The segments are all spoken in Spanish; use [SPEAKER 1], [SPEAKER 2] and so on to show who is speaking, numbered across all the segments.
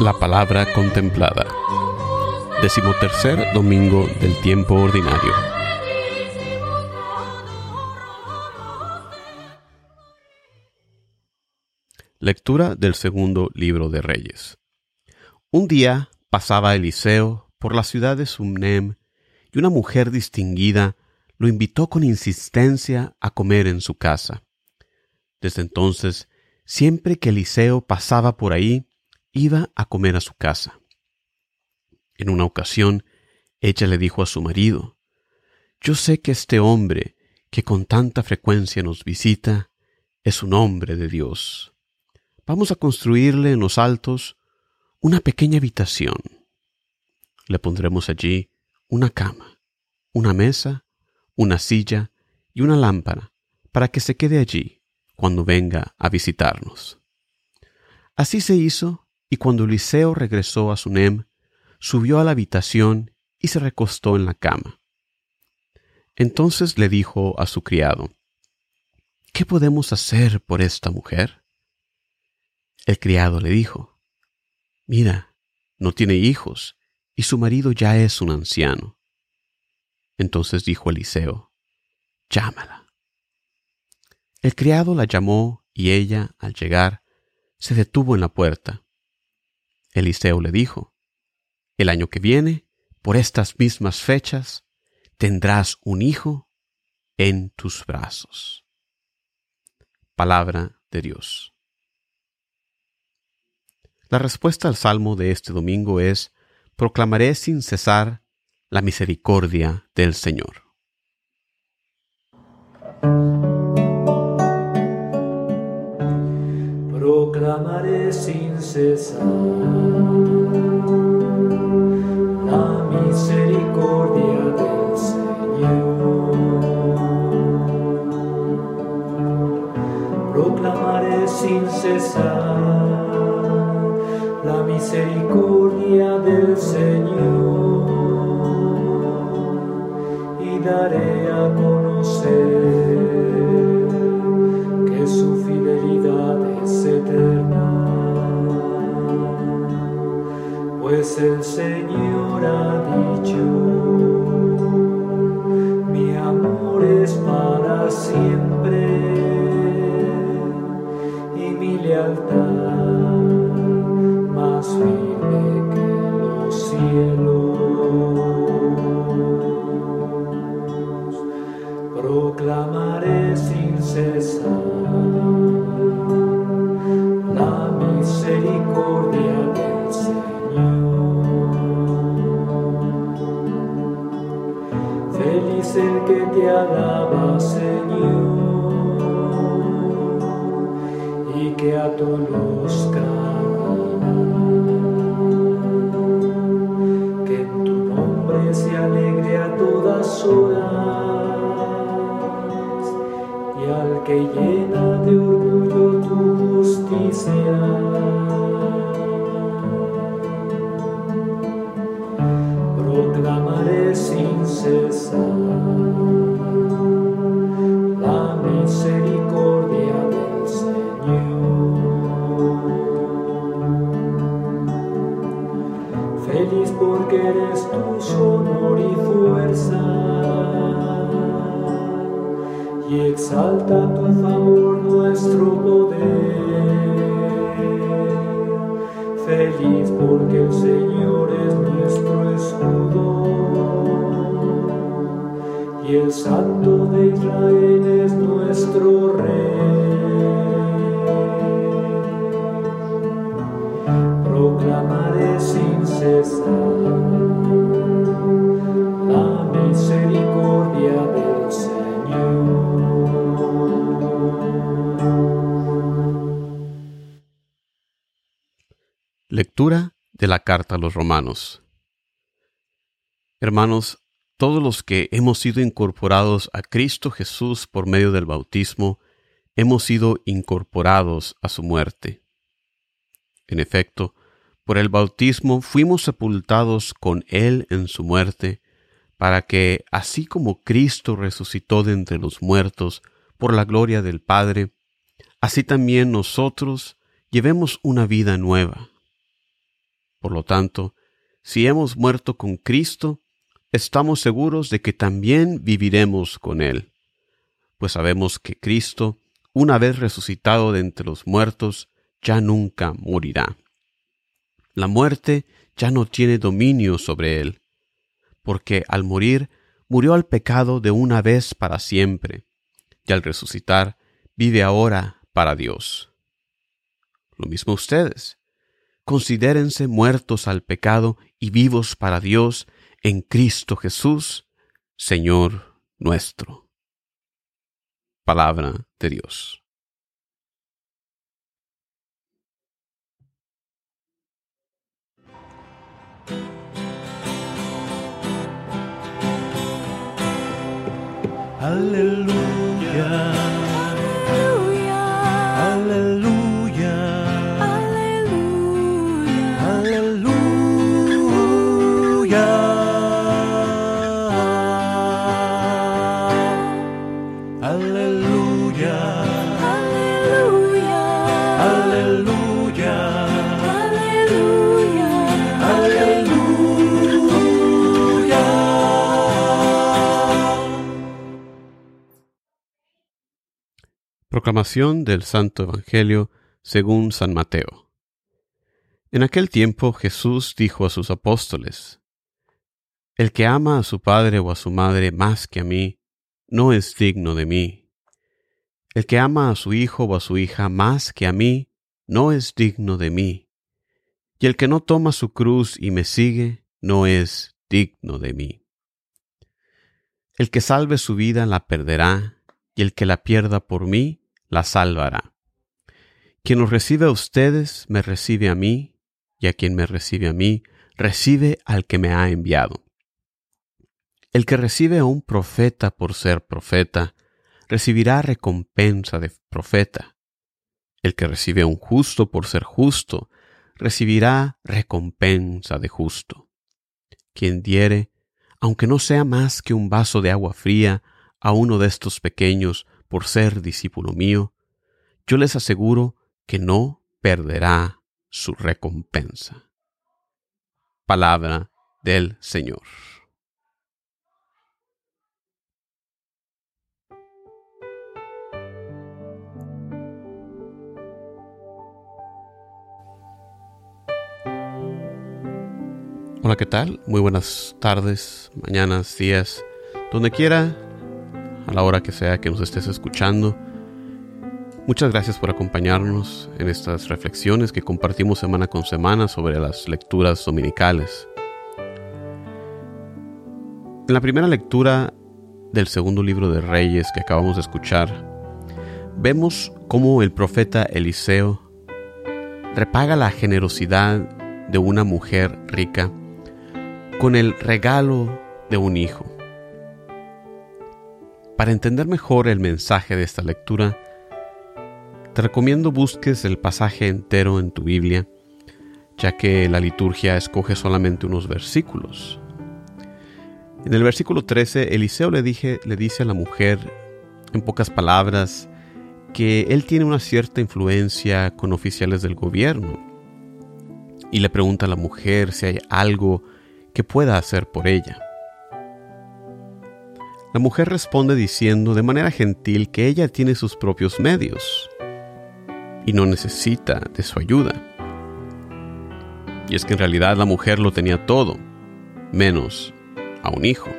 [SPEAKER 1] La palabra contemplada. Decimotercer domingo del tiempo ordinario. Lectura del segundo libro de Reyes. Un día pasaba Eliseo por la ciudad de Sumnem y una mujer distinguida lo invitó con insistencia a comer en su casa. Desde entonces, siempre que Eliseo pasaba por ahí, iba a comer a su casa. En una ocasión, ella le dijo a su marido, Yo sé que este hombre, que con tanta frecuencia nos visita, es un hombre de Dios. Vamos a construirle en los altos una pequeña habitación. Le pondremos allí una cama, una mesa, una silla y una lámpara para que se quede allí cuando venga a visitarnos. Así se hizo y cuando Eliseo regresó a Sunem, subió a la habitación y se recostó en la cama. Entonces le dijo a su criado, ¿Qué podemos hacer por esta mujer? El criado le dijo, Mira, no tiene hijos, y su marido ya es un anciano. Entonces dijo Eliseo, Llámala. El criado la llamó y ella, al llegar, se detuvo en la puerta. Eliseo le dijo, El año que viene, por estas mismas fechas, tendrás un hijo en tus brazos. Palabra de Dios. La respuesta al salmo de este domingo es, proclamaré sin cesar la misericordia del Señor.
[SPEAKER 2] proclamaré sin cesar sin cesar la misericordia del Señor y daré a conocer su fidelidad es eterna. Pues el Señor ha dicho, mi lealtad más firme que los cielos. Proclamaré sin cesar. Y que a todos camina. Que en tu nombre se alegre a todas horas, y al que llena de orgullo tu justicia. proclamaré sin cesar. Eres tu su honor y fuerza. Y exalta tu favor nuestro poder. Feliz porque el Señor es nuestro escudo. Y el Santo de Israel es nuestro Rey. proclamaré sin cesar
[SPEAKER 1] de la carta a los romanos. Hermanos, todos los que hemos sido incorporados a Cristo Jesús por medio del bautismo, hemos sido incorporados a su muerte. En efecto, por el bautismo fuimos sepultados con Él en su muerte, para que, así como Cristo resucitó de entre los muertos por la gloria del Padre, así también nosotros llevemos una vida nueva. Por lo tanto, si hemos muerto con Cristo, estamos seguros de que también viviremos con Él, pues sabemos que Cristo, una vez resucitado de entre los muertos, ya nunca morirá. La muerte ya no tiene dominio sobre Él, porque al morir murió al pecado de una vez para siempre, y al resucitar vive ahora para Dios. Lo mismo ustedes. Considérense muertos al pecado y vivos para Dios en Cristo Jesús, Señor nuestro. Palabra de Dios.
[SPEAKER 2] Aleluya.
[SPEAKER 1] Proclamación del Santo Evangelio según San Mateo. En aquel tiempo Jesús dijo a sus apóstoles, El que ama a su padre o a su madre más que a mí, no es digno de mí. El que ama a su hijo o a su hija más que a mí, no es digno de mí. Y el que no toma su cruz y me sigue, no es digno de mí. El que salve su vida la perderá, y el que la pierda por mí, la salvará. Quien os recibe a ustedes, me recibe a mí, y a quien me recibe a mí, recibe al que me ha enviado. El que recibe a un profeta por ser profeta, recibirá recompensa de profeta. El que recibe a un justo por ser justo, recibirá recompensa de justo. Quien diere, aunque no sea más que un vaso de agua fría, a uno de estos pequeños por ser discípulo mío, yo les aseguro que no perderá su recompensa. Palabra del Señor. Hola, ¿qué tal? Muy buenas tardes, mañanas, días, donde quiera a la hora que sea que nos estés escuchando. Muchas gracias por acompañarnos en estas reflexiones que compartimos semana con semana sobre las lecturas dominicales. En la primera lectura del segundo libro de Reyes que acabamos de escuchar, vemos cómo el profeta Eliseo repaga la generosidad de una mujer rica con el regalo de un hijo. Para entender mejor el mensaje de esta lectura, te recomiendo busques el pasaje entero en tu Biblia, ya que la liturgia escoge solamente unos versículos. En el versículo 13, Eliseo le, dije, le dice a la mujer, en pocas palabras, que él tiene una cierta influencia con oficiales del gobierno. Y le pregunta a la mujer si hay algo que pueda hacer por ella. La mujer responde diciendo de manera gentil que ella tiene sus propios medios y no necesita de su ayuda. Y es que en realidad la mujer lo tenía todo, menos a un hijo.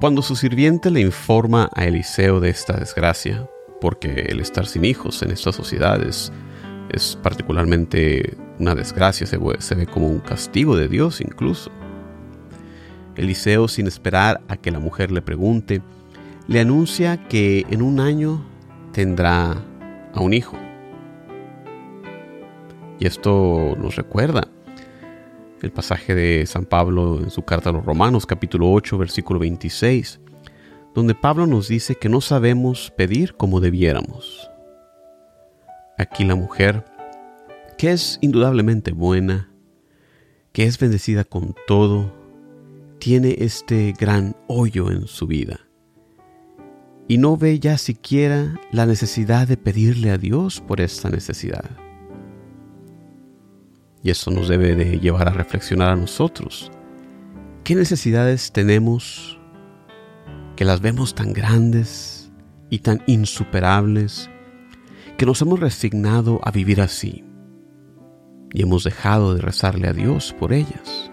[SPEAKER 1] Cuando su sirviente le informa a Eliseo de esta desgracia, porque el estar sin hijos en estas sociedades es particularmente una desgracia, se ve como un castigo de Dios incluso. Eliseo, sin esperar a que la mujer le pregunte, le anuncia que en un año tendrá a un hijo. Y esto nos recuerda el pasaje de San Pablo en su carta a los Romanos capítulo 8 versículo 26, donde Pablo nos dice que no sabemos pedir como debiéramos. Aquí la mujer, que es indudablemente buena, que es bendecida con todo, tiene este gran hoyo en su vida y no ve ya siquiera la necesidad de pedirle a Dios por esta necesidad. Y eso nos debe de llevar a reflexionar a nosotros. ¿Qué necesidades tenemos que las vemos tan grandes y tan insuperables que nos hemos resignado a vivir así y hemos dejado de rezarle a Dios por ellas?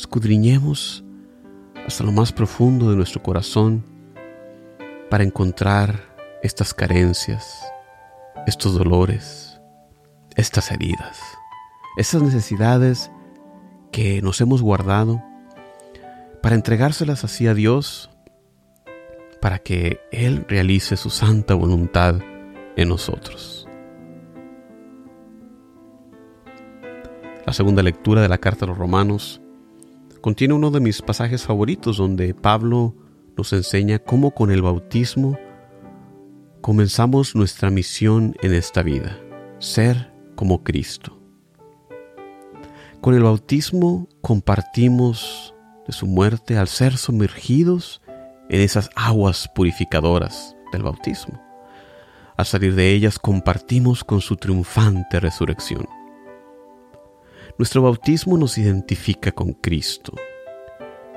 [SPEAKER 1] Escudriñemos hasta lo más profundo de nuestro corazón para encontrar estas carencias, estos dolores, estas heridas, estas necesidades que nos hemos guardado para entregárselas así a Dios, para que Él realice su santa voluntad en nosotros. La segunda lectura de la carta a los romanos contiene uno de mis pasajes favoritos donde Pablo nos enseña cómo con el bautismo comenzamos nuestra misión en esta vida, ser como Cristo. Con el bautismo compartimos de su muerte al ser sumergidos en esas aguas purificadoras del bautismo. Al salir de ellas compartimos con su triunfante resurrección. Nuestro bautismo nos identifica con Cristo.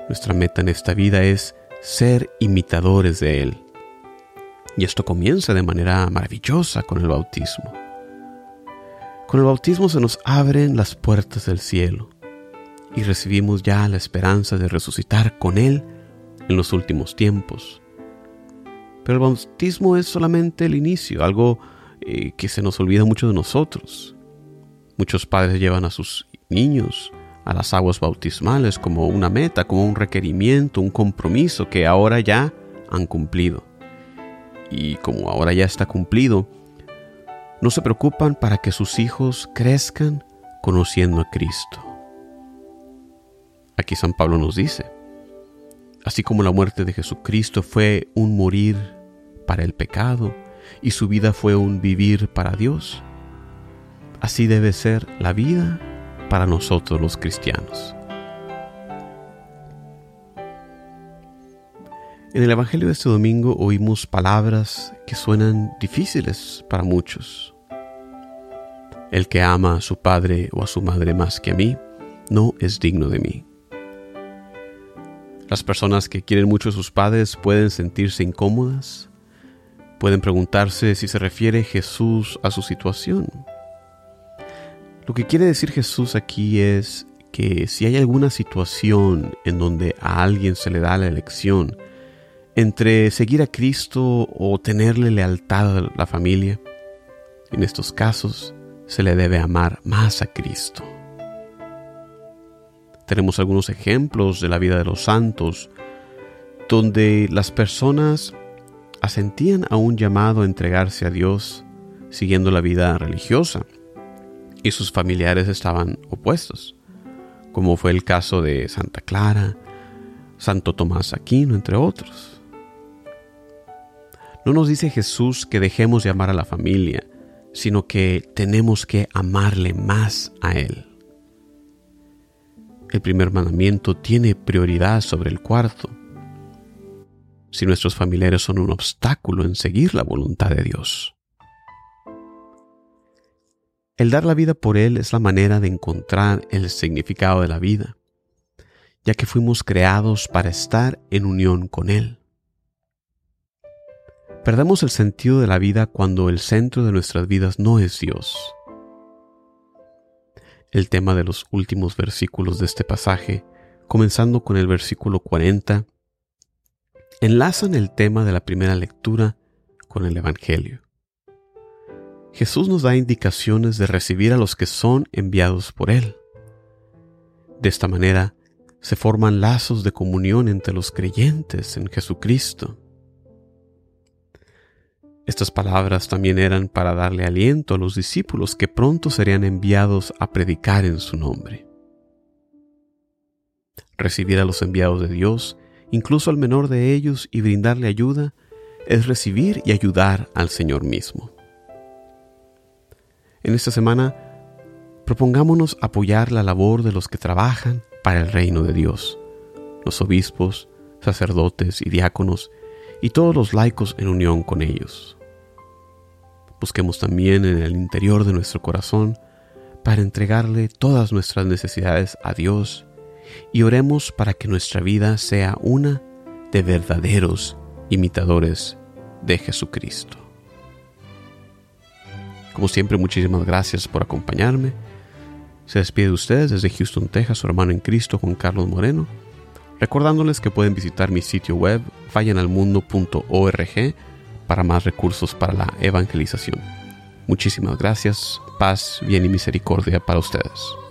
[SPEAKER 1] Nuestra meta en esta vida es ser imitadores de Él. Y esto comienza de manera maravillosa con el bautismo. Con el bautismo se nos abren las puertas del cielo y recibimos ya la esperanza de resucitar con Él en los últimos tiempos. Pero el bautismo es solamente el inicio, algo eh, que se nos olvida mucho de nosotros. Muchos padres llevan a sus niños a las aguas bautismales como una meta, como un requerimiento, un compromiso que ahora ya han cumplido. Y como ahora ya está cumplido, no se preocupan para que sus hijos crezcan conociendo a Cristo. Aquí San Pablo nos dice, así como la muerte de Jesucristo fue un morir para el pecado y su vida fue un vivir para Dios, así debe ser la vida para nosotros los cristianos. En el Evangelio de este domingo oímos palabras que suenan difíciles para muchos. El que ama a su padre o a su madre más que a mí, no es digno de mí. Las personas que quieren mucho a sus padres pueden sentirse incómodas, pueden preguntarse si se refiere Jesús a su situación. Lo que quiere decir Jesús aquí es que si hay alguna situación en donde a alguien se le da la elección entre seguir a Cristo o tenerle lealtad a la familia, en estos casos se le debe amar más a Cristo. Tenemos algunos ejemplos de la vida de los santos donde las personas asentían a un llamado a entregarse a Dios siguiendo la vida religiosa y sus familiares estaban opuestos, como fue el caso de Santa Clara, Santo Tomás Aquino, entre otros. No nos dice Jesús que dejemos de amar a la familia, sino que tenemos que amarle más a Él. El primer mandamiento tiene prioridad sobre el cuarto. Si nuestros familiares son un obstáculo en seguir la voluntad de Dios. El dar la vida por Él es la manera de encontrar el significado de la vida, ya que fuimos creados para estar en unión con Él. Perdemos el sentido de la vida cuando el centro de nuestras vidas no es Dios. El tema de los últimos versículos de este pasaje, comenzando con el versículo 40, enlazan el tema de la primera lectura con el Evangelio. Jesús nos da indicaciones de recibir a los que son enviados por Él. De esta manera se forman lazos de comunión entre los creyentes en Jesucristo. Estas palabras también eran para darle aliento a los discípulos que pronto serían enviados a predicar en su nombre. Recibir a los enviados de Dios, incluso al menor de ellos, y brindarle ayuda, es recibir y ayudar al Señor mismo. En esta semana, propongámonos apoyar la labor de los que trabajan para el reino de Dios, los obispos, sacerdotes y diáconos, y todos los laicos en unión con ellos. Busquemos también en el interior de nuestro corazón para entregarle todas nuestras necesidades a Dios y oremos para que nuestra vida sea una de verdaderos imitadores de Jesucristo. Como siempre, muchísimas gracias por acompañarme. Se despide de ustedes desde Houston, Texas, su hermano en Cristo, Juan Carlos Moreno, recordándoles que pueden visitar mi sitio web, vayanalmundo.org, para más recursos para la evangelización. Muchísimas gracias, paz, bien y misericordia para ustedes.